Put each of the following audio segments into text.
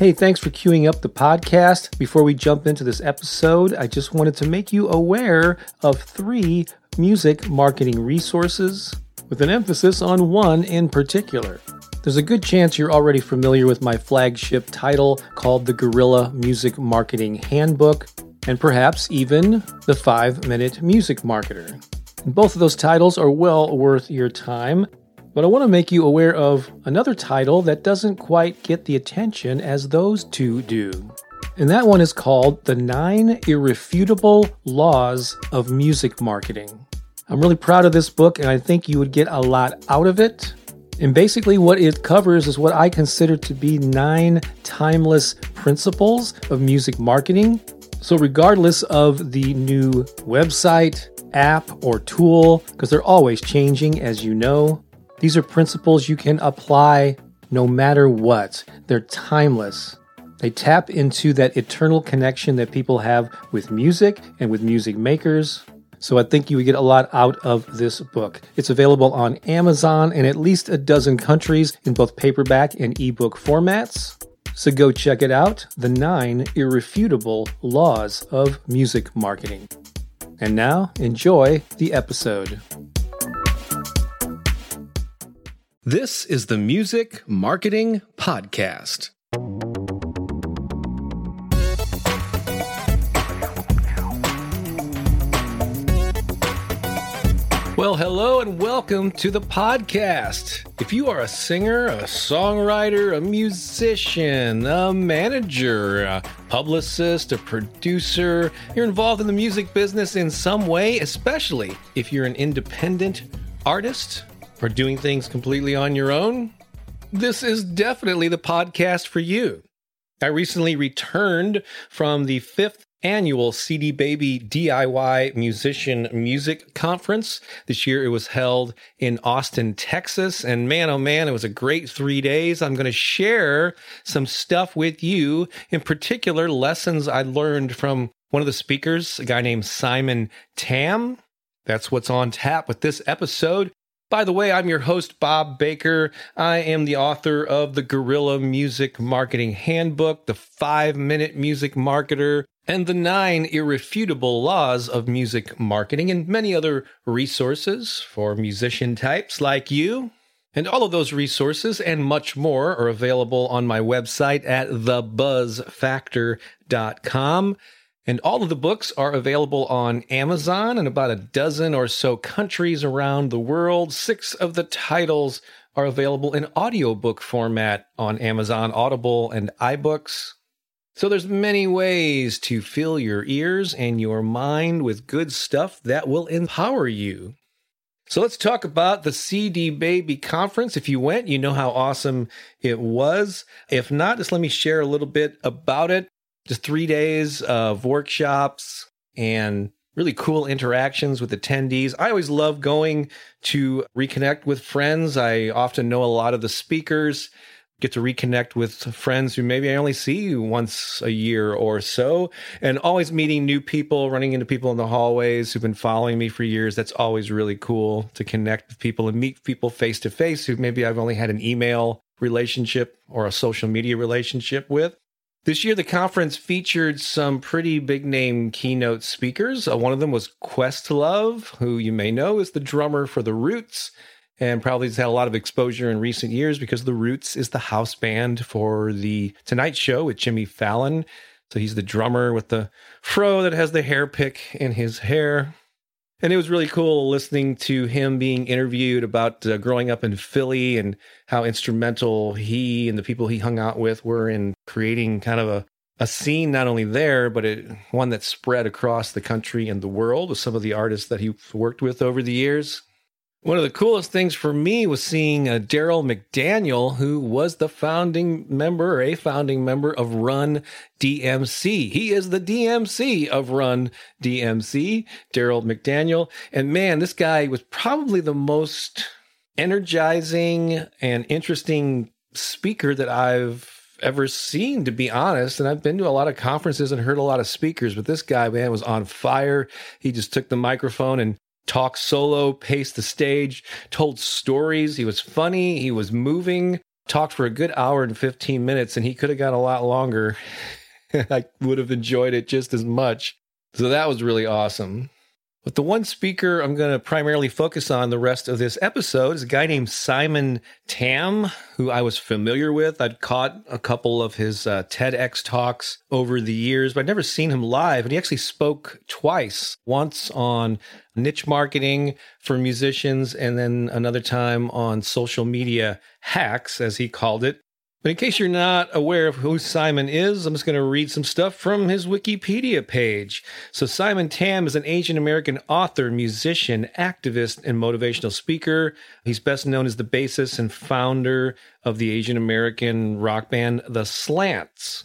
Hey, thanks for queuing up the podcast. Before we jump into this episode, I just wanted to make you aware of three music marketing resources with an emphasis on one in particular. There's a good chance you're already familiar with my flagship title called the Guerrilla Music Marketing Handbook, and perhaps even the 5 Minute Music Marketer. Both of those titles are well worth your time. But I want to make you aware of another title that doesn't quite get the attention as those two do. And that one is called The Nine Irrefutable Laws of Music Marketing. I'm really proud of this book, and I think you would get a lot out of it. And basically, what it covers is what I consider to be nine timeless principles of music marketing. So, regardless of the new website, app, or tool, because they're always changing, as you know, these are principles you can apply no matter what. They're timeless. They tap into that eternal connection that people have with music and with music makers. So I think you would get a lot out of this book. It's available on Amazon in at least a dozen countries in both paperback and ebook formats. So go check it out The Nine Irrefutable Laws of Music Marketing. And now, enjoy the episode. This is the Music Marketing Podcast. Well, hello and welcome to the podcast. If you are a singer, a songwriter, a musician, a manager, a publicist, a producer, you're involved in the music business in some way, especially if you're an independent artist, or doing things completely on your own, this is definitely the podcast for you. I recently returned from the fifth annual CD Baby DIY Musician Music Conference. This year it was held in Austin, Texas. And man, oh man, it was a great three days. I'm going to share some stuff with you, in particular, lessons I learned from one of the speakers, a guy named Simon Tam. That's what's on tap with this episode. By the way, I'm your host, Bob Baker. I am the author of the Guerrilla Music Marketing Handbook, the five minute music marketer, and the nine irrefutable laws of music marketing, and many other resources for musician types like you. And all of those resources and much more are available on my website at thebuzzfactor.com. And all of the books are available on Amazon in about a dozen or so countries around the world. Six of the titles are available in audiobook format on Amazon Audible and iBooks. So there's many ways to fill your ears and your mind with good stuff that will empower you. So let's talk about the CD Baby conference. If you went, you know how awesome it was. If not, just let me share a little bit about it just three days of workshops and really cool interactions with attendees. I always love going to reconnect with friends. I often know a lot of the speakers, get to reconnect with friends who maybe I only see once a year or so, and always meeting new people, running into people in the hallways who've been following me for years. That's always really cool to connect with people and meet people face to face who maybe I've only had an email relationship or a social media relationship with. This year, the conference featured some pretty big name keynote speakers. Uh, one of them was Questlove, who you may know is the drummer for The Roots and probably has had a lot of exposure in recent years because The Roots is the house band for The Tonight Show with Jimmy Fallon. So he's the drummer with the fro that has the hair pick in his hair. And it was really cool listening to him being interviewed about uh, growing up in Philly and how instrumental he and the people he hung out with were in creating kind of a, a scene not only there, but it, one that spread across the country and the world with some of the artists that he worked with over the years. One of the coolest things for me was seeing uh, Darryl McDaniel, who was the founding member, or a founding member of Run DMC. He is the DMC of Run DMC, Darryl McDaniel. And man, this guy was probably the most energizing and interesting speaker that I've ever seen, to be honest. And I've been to a lot of conferences and heard a lot of speakers, but this guy, man, was on fire. He just took the microphone and talked solo, paced the stage, told stories. He was funny. He was moving. talked for a good hour and 15 minutes, and he could have got a lot longer. I would have enjoyed it just as much. So that was really awesome. But the one speaker I'm going to primarily focus on the rest of this episode is a guy named Simon Tam, who I was familiar with. I'd caught a couple of his uh, TEDx talks over the years, but I'd never seen him live. And he actually spoke twice once on niche marketing for musicians, and then another time on social media hacks, as he called it. But in case you're not aware of who Simon is, I'm just going to read some stuff from his Wikipedia page. So, Simon Tam is an Asian American author, musician, activist, and motivational speaker. He's best known as the bassist and founder of the Asian American rock band The Slants.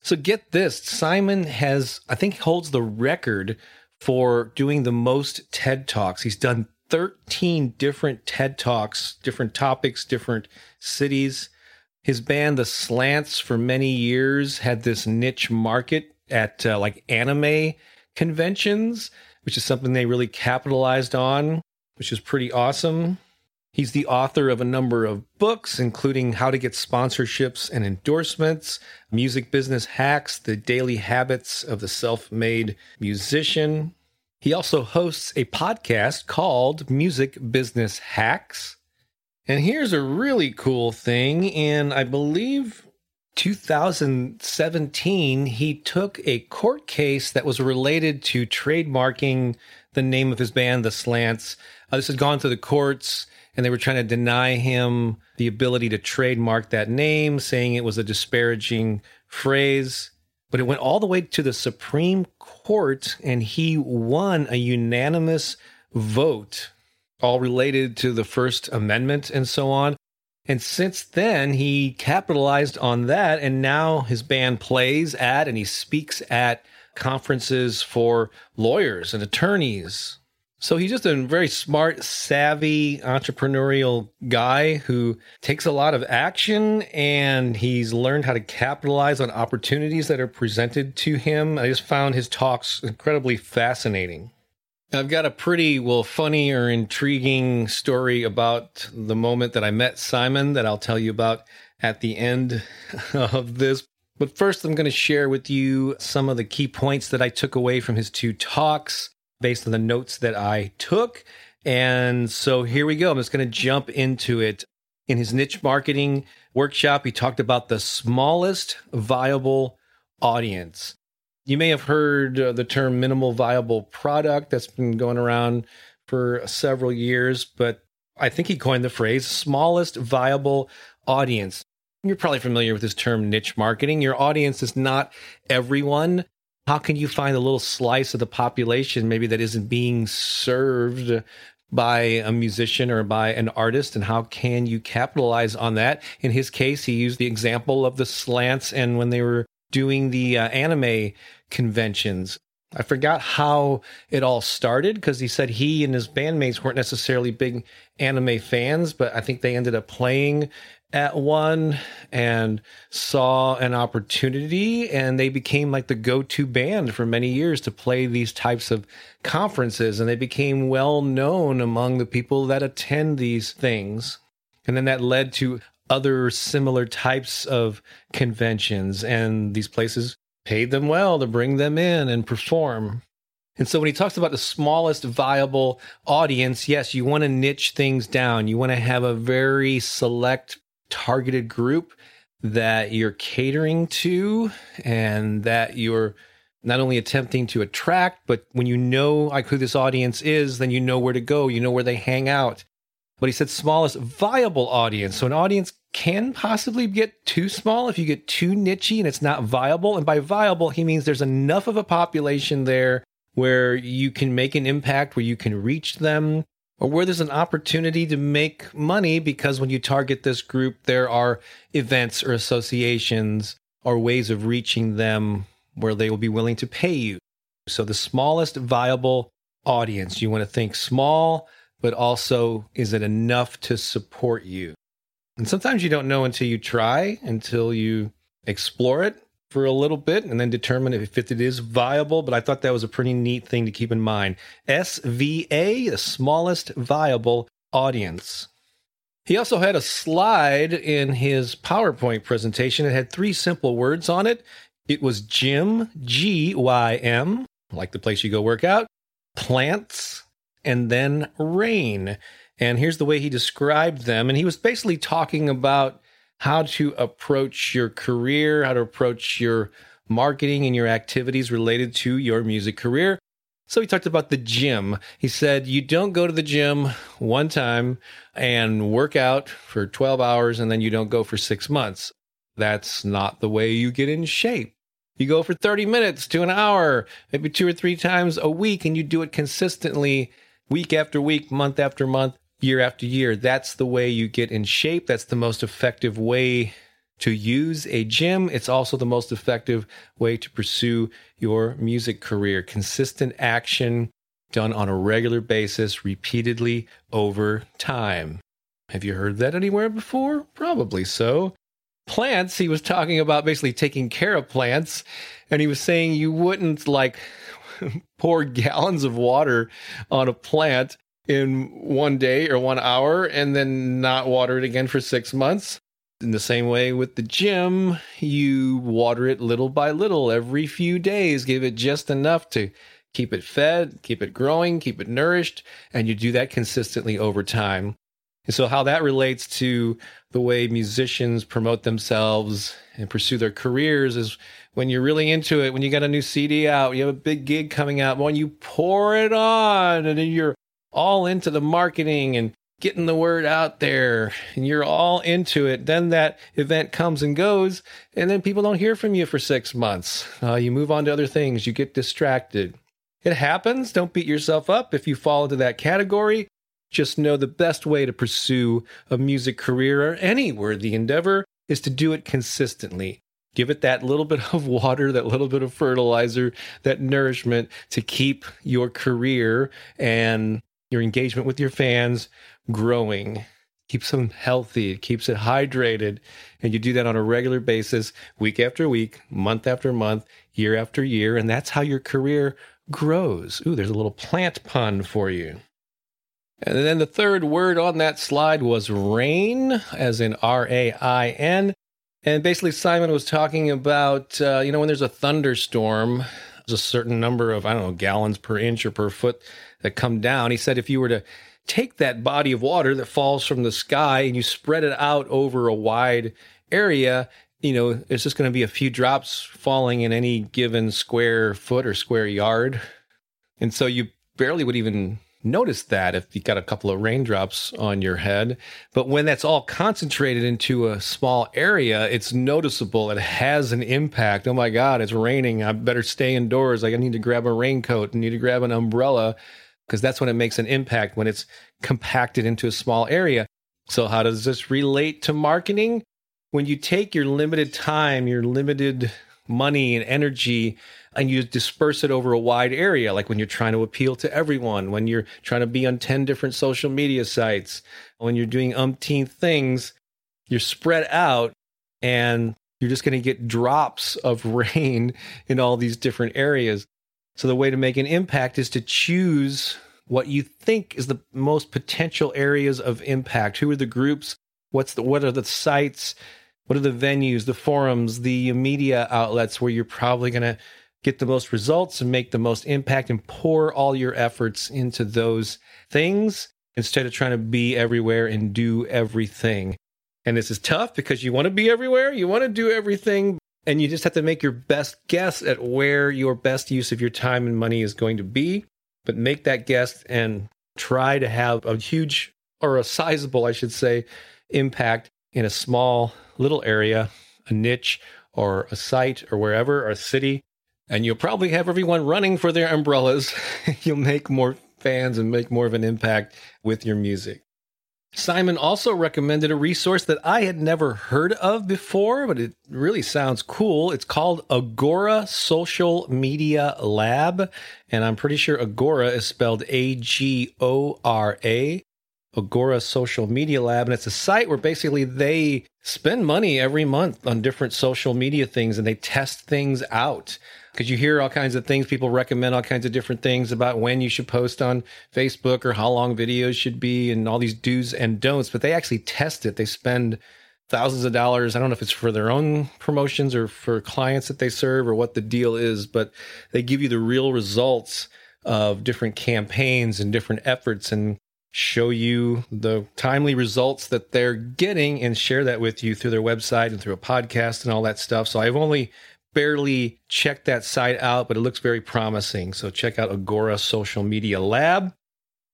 So, get this Simon has, I think, holds the record for doing the most TED Talks. He's done 13 different TED Talks, different topics, different cities. His band, The Slants, for many years had this niche market at uh, like anime conventions, which is something they really capitalized on, which is pretty awesome. He's the author of a number of books, including How to Get Sponsorships and Endorsements, Music Business Hacks, The Daily Habits of the Self Made Musician. He also hosts a podcast called Music Business Hacks. And here's a really cool thing. In, I believe, 2017, he took a court case that was related to trademarking the name of his band, The Slants. Uh, this had gone to the courts, and they were trying to deny him the ability to trademark that name, saying it was a disparaging phrase. But it went all the way to the Supreme Court, and he won a unanimous vote all related to the First Amendment and so on. And since then, he capitalized on that. And now his band plays at and he speaks at conferences for lawyers and attorneys. So he's just a very smart, savvy, entrepreneurial guy who takes a lot of action and he's learned how to capitalize on opportunities that are presented to him. I just found his talks incredibly fascinating. I've got a pretty, well, funny or intriguing story about the moment that I met Simon that I'll tell you about at the end of this. But first, I'm going to share with you some of the key points that I took away from his two talks based on the notes that I took. And so here we go. I'm just going to jump into it. In his niche marketing workshop, he talked about the smallest viable audience. You may have heard uh, the term minimal viable product that's been going around for several years, but I think he coined the phrase smallest viable audience. You're probably familiar with this term niche marketing. Your audience is not everyone. How can you find a little slice of the population maybe that isn't being served by a musician or by an artist and how can you capitalize on that in his case he used the example of the slants and when they were doing the uh, anime conventions. I forgot how it all started because he said he and his bandmates weren't necessarily big anime fans, but I think they ended up playing at one and saw an opportunity and they became like the go-to band for many years to play these types of conferences and they became well known among the people that attend these things. And then that led to other similar types of conventions and these places paid them well to bring them in and perform. And so when he talks about the smallest viable audience, yes, you want to niche things down. You want to have a very select targeted group that you're catering to and that you're not only attempting to attract, but when you know like who this audience is, then you know where to go, you know where they hang out. But he said smallest viable audience. So an audience can possibly get too small if you get too nichey and it's not viable. And by viable, he means there's enough of a population there where you can make an impact, where you can reach them, or where there's an opportunity to make money because when you target this group, there are events or associations or ways of reaching them where they will be willing to pay you. So the smallest viable audience, you want to think small, but also is it enough to support you? And sometimes you don't know until you try, until you explore it for a little bit and then determine if it is viable. But I thought that was a pretty neat thing to keep in mind. SVA, the smallest viable audience. He also had a slide in his PowerPoint presentation. It had three simple words on it. It was gym, G Y M, like the place you go work out, plants, and then rain. And here's the way he described them. And he was basically talking about how to approach your career, how to approach your marketing and your activities related to your music career. So he talked about the gym. He said, You don't go to the gym one time and work out for 12 hours and then you don't go for six months. That's not the way you get in shape. You go for 30 minutes to an hour, maybe two or three times a week, and you do it consistently week after week, month after month, year after year. That's the way you get in shape. That's the most effective way to use a gym. It's also the most effective way to pursue your music career. Consistent action done on a regular basis, repeatedly over time. Have you heard that anywhere before? Probably so. Plants, he was talking about basically taking care of plants, and he was saying you wouldn't like pour gallons of water on a plant in one day or one hour and then not water it again for six months. In the same way with the gym, you water it little by little every few days, give it just enough to keep it fed, keep it growing, keep it nourished, and you do that consistently over time. And so, how that relates to the way musicians promote themselves and pursue their careers is when you're really into it, when you got a new CD out, you have a big gig coming out, when you pour it on and then you're all into the marketing and getting the word out there and you're all into it, then that event comes and goes, and then people don't hear from you for six months. Uh, you move on to other things, you get distracted. It happens. Don't beat yourself up if you fall into that category. Just know the best way to pursue a music career or any worthy endeavor is to do it consistently. Give it that little bit of water, that little bit of fertilizer, that nourishment to keep your career and your engagement with your fans growing, keeps them healthy, it keeps it hydrated. And you do that on a regular basis, week after week, month after month, year after year. And that's how your career grows. Ooh, there's a little plant pun for you. And then the third word on that slide was rain, as in R A I N. And basically, Simon was talking about, uh, you know, when there's a thunderstorm, there's a certain number of, I don't know, gallons per inch or per foot that come down. He said if you were to take that body of water that falls from the sky and you spread it out over a wide area, you know, it's just going to be a few drops falling in any given square foot or square yard. And so you barely would even notice that if you got a couple of raindrops on your head. But when that's all concentrated into a small area, it's noticeable. It has an impact. Oh my God, it's raining. I better stay indoors. Like I need to grab a raincoat. I need to grab an umbrella because that's when it makes an impact when it's compacted into a small area. So, how does this relate to marketing? When you take your limited time, your limited money and energy, and you disperse it over a wide area, like when you're trying to appeal to everyone, when you're trying to be on 10 different social media sites, when you're doing umpteen things, you're spread out and you're just going to get drops of rain in all these different areas. So the way to make an impact is to choose what you think is the most potential areas of impact. Who are the groups? What's the what are the sites? What are the venues, the forums, the media outlets where you're probably going to get the most results and make the most impact and pour all your efforts into those things instead of trying to be everywhere and do everything. And this is tough because you want to be everywhere, you want to do everything, and you just have to make your best guess at where your best use of your time and money is going to be. But make that guess and try to have a huge or a sizable, I should say, impact in a small little area, a niche, or a site, or wherever, or a city. And you'll probably have everyone running for their umbrellas. you'll make more fans and make more of an impact with your music. Simon also recommended a resource that I had never heard of before, but it really sounds cool. It's called Agora Social Media Lab. And I'm pretty sure Agora is spelled A G O R A. Agora Social Media Lab. And it's a site where basically they spend money every month on different social media things and they test things out. Because you hear all kinds of things, people recommend all kinds of different things about when you should post on Facebook or how long videos should be and all these do's and don'ts, but they actually test it. They spend thousands of dollars. I don't know if it's for their own promotions or for clients that they serve or what the deal is, but they give you the real results of different campaigns and different efforts and show you the timely results that they're getting and share that with you through their website and through a podcast and all that stuff. So I've only barely checked that site out, but it looks very promising. So check out Agora Social Media Lab.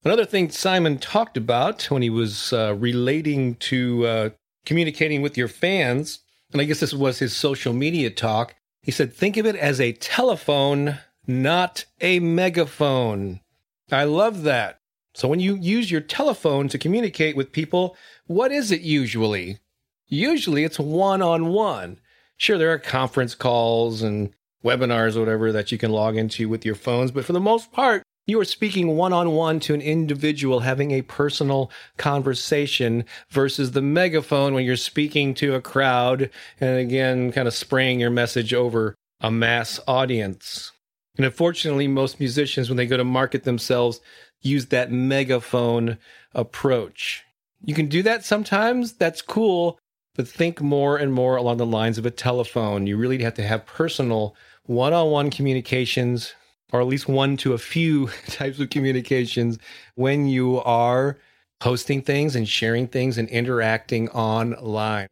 Another thing Simon talked about when he was uh, relating to uh, communicating with your fans, and I guess this was his social media talk, he said, think of it as a telephone, not a megaphone. I love that. So when you use your telephone to communicate with people, what is it usually? Usually it's one on one. Sure, there are conference calls and webinars or whatever that you can log into with your phones, but for the most part, you are speaking one on one to an individual having a personal conversation versus the megaphone when you're speaking to a crowd and again, kind of spraying your message over a mass audience. And unfortunately, most musicians, when they go to market themselves, use that megaphone approach. You can do that sometimes, that's cool, but think more and more along the lines of a telephone. You really have to have personal one on one communications, or at least one to a few types of communications when you are posting things and sharing things and interacting online.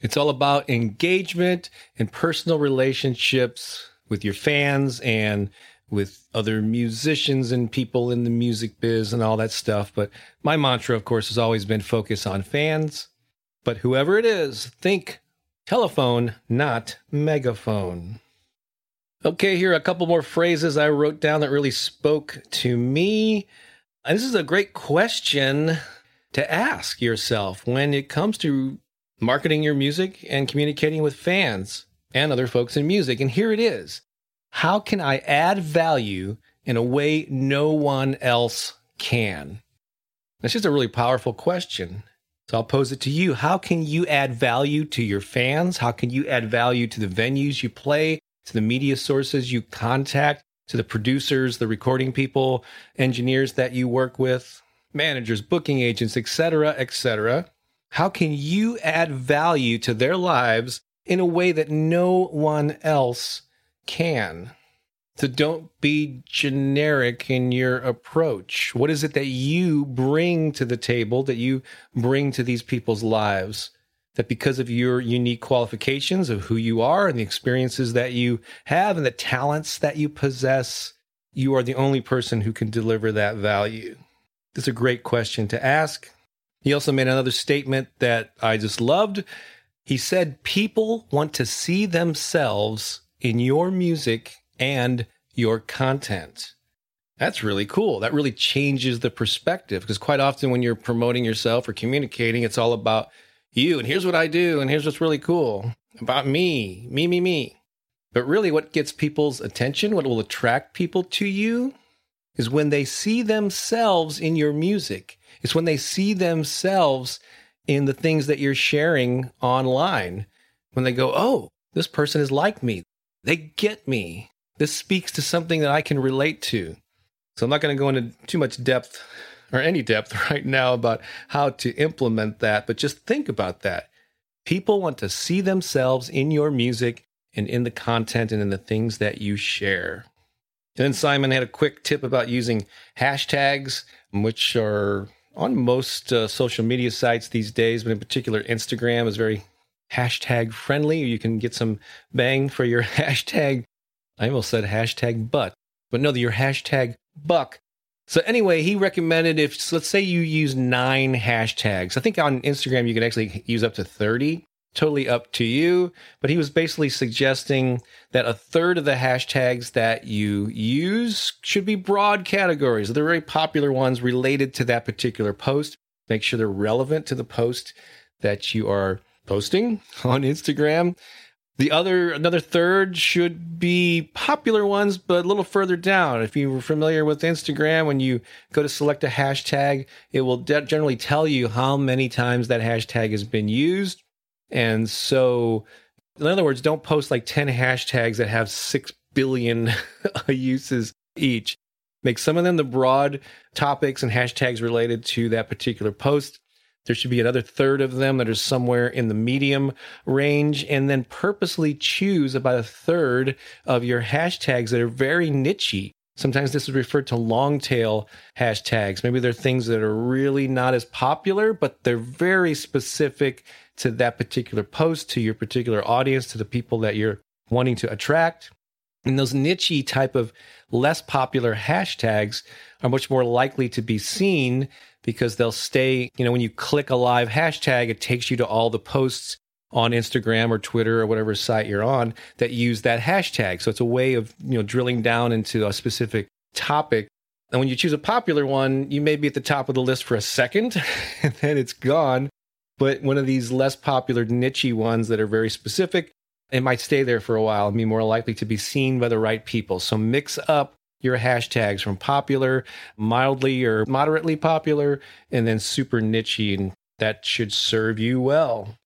It's all about engagement and personal relationships with your fans and with other musicians and people in the music biz and all that stuff. But my mantra, of course, has always been focus on fans. But whoever it is, think telephone, not megaphone. Okay, here are a couple more phrases I wrote down that really spoke to me. And this is a great question to ask yourself when it comes to marketing your music and communicating with fans and other folks in music. And here it is how can I add value in a way no one else can? That's just a really powerful question. So I'll pose it to you. How can you add value to your fans? How can you add value to the venues you play, to the media sources you contact, to the producers, the recording people, engineers that you work with, managers, booking agents, etc., etc.? How can you add value to their lives in a way that no one else can. So don't be generic in your approach. What is it that you bring to the table, that you bring to these people's lives? That because of your unique qualifications of who you are and the experiences that you have and the talents that you possess, you are the only person who can deliver that value. It's a great question to ask. He also made another statement that I just loved. He said, People want to see themselves in your music and your content. That's really cool. That really changes the perspective because quite often when you're promoting yourself or communicating, it's all about you and here's what I do and here's what's really cool about me, me, me, me. But really, what gets people's attention, what will attract people to you, is when they see themselves in your music. It's when they see themselves in the things that you're sharing online. When they go, oh, this person is like me. They get me. This speaks to something that I can relate to. So I'm not going to go into too much depth or any depth right now about how to implement that, but just think about that. People want to see themselves in your music and in the content and in the things that you share. And then Simon had a quick tip about using hashtags, which are on most uh, social media sites these days, but in particular, Instagram is very hashtag friendly. You can get some bang for your hashtag. I almost said hashtag butt, but no, your hashtag buck. So anyway, he recommended if let's say you use nine hashtags. I think on Instagram you can actually use up to 30. Totally up to you. But he was basically suggesting that a third of the hashtags that you use should be broad categories. They're very popular ones related to that particular post. Make sure they're relevant to the post that you are posting on Instagram. The other another third should be popular ones, but a little further down. If you were familiar with Instagram, when you go to select a hashtag, it will de- generally tell you how many times that hashtag has been used. And so, in other words, don't post like 10 hashtags that have 6 billion uses each. Make some of them the broad topics and hashtags related to that particular post. There should be another third of them that are somewhere in the medium range, and then purposely choose about a third of your hashtags that are very nichey. Sometimes this is referred to long tail hashtags. Maybe they're things that are really not as popular, but they're very specific to that particular post, to your particular audience, to the people that you're wanting to attract. And those nichey type of less popular hashtags are much more likely to be seen because they'll stay, you know, when you click a live hashtag, it takes you to all the posts on Instagram or Twitter or whatever site you're on that use that hashtag. So it's a way of, you know, drilling down into a specific topic. And when you choose a popular one, you may be at the top of the list for a second and then it's gone. But one of these less popular nichey ones that are very specific, it might stay there for a while and be more likely to be seen by the right people. So mix up your hashtags from popular, mildly or moderately popular, and then super nichey, and that should serve you well.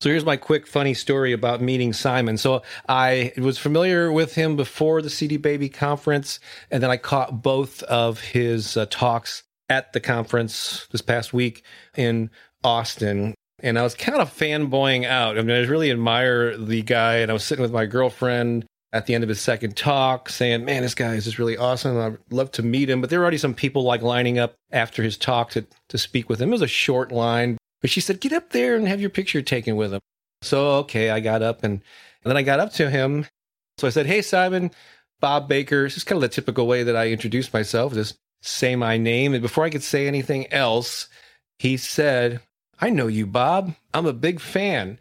So here's my quick funny story about meeting Simon. So I was familiar with him before the CD Baby conference, and then I caught both of his uh, talks at the conference this past week in Austin. And I was kind of fanboying out. I mean, I really admire the guy, and I was sitting with my girlfriend at the end of his second talk saying, Man, this guy is just really awesome. I'd love to meet him. But there were already some people like lining up after his talk to, to speak with him. It was a short line, but she said, Get up there and have your picture taken with him. So, okay, I got up and, and then I got up to him. So I said, Hey, Simon, Bob Baker. This is kind of the typical way that I introduce myself, just say my name. And before I could say anything else, he said, I know you, Bob. I'm a big fan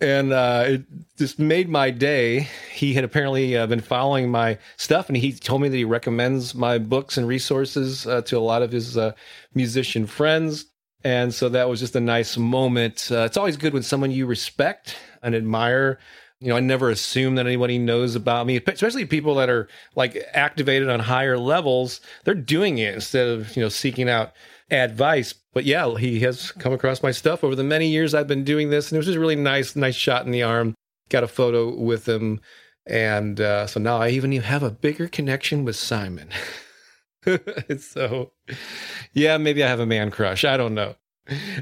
and uh, it just made my day. He had apparently uh, been following my stuff, and he told me that he recommends my books and resources uh, to a lot of his uh, musician friends. And so that was just a nice moment. Uh, it's always good when someone you respect and admire. You know, I never assume that anybody knows about me, especially people that are like activated on higher levels. They're doing it instead of you know seeking out advice. But yeah, he has come across my stuff over the many years I've been doing this, and it was just really nice, nice shot in the arm. Got a photo with him, and uh, so now I even have a bigger connection with Simon. so, yeah, maybe I have a man crush. I don't know.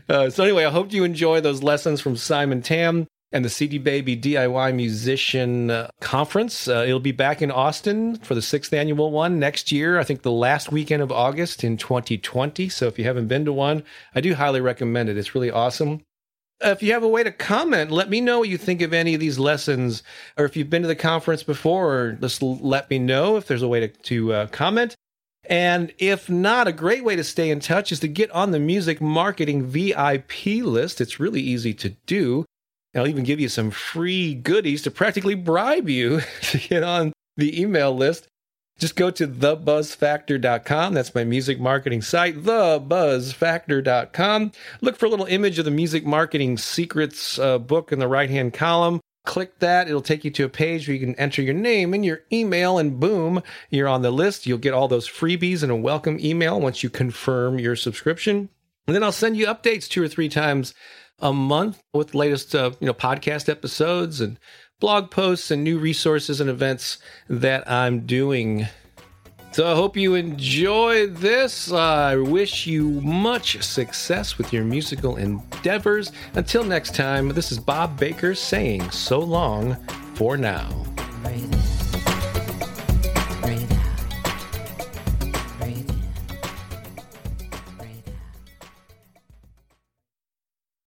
Uh, so anyway, I hope you enjoy those lessons from Simon Tam and the CD Baby DIY Musician uh, Conference. Uh, it'll be back in Austin for the sixth annual one next year. I think the last weekend of August in 2020. So if you haven't been to one, I do highly recommend it. It's really awesome. Uh, if you have a way to comment, let me know what you think of any of these lessons, or if you've been to the conference before, or just let me know if there's a way to, to uh, comment. And if not, a great way to stay in touch is to get on the music marketing VIP list. It's really easy to do. I'll even give you some free goodies to practically bribe you to get on the email list. Just go to thebuzzfactor.com. That's my music marketing site, thebuzzfactor.com. Look for a little image of the music marketing secrets uh, book in the right hand column. Click that. It'll take you to a page where you can enter your name and your email, and boom, you're on the list. You'll get all those freebies and a welcome email once you confirm your subscription. And then I'll send you updates two or three times a month with latest uh, you know podcast episodes and blog posts and new resources and events that I'm doing. So I hope you enjoy this. I wish you much success with your musical endeavors. Until next time, this is Bob Baker saying so long for now.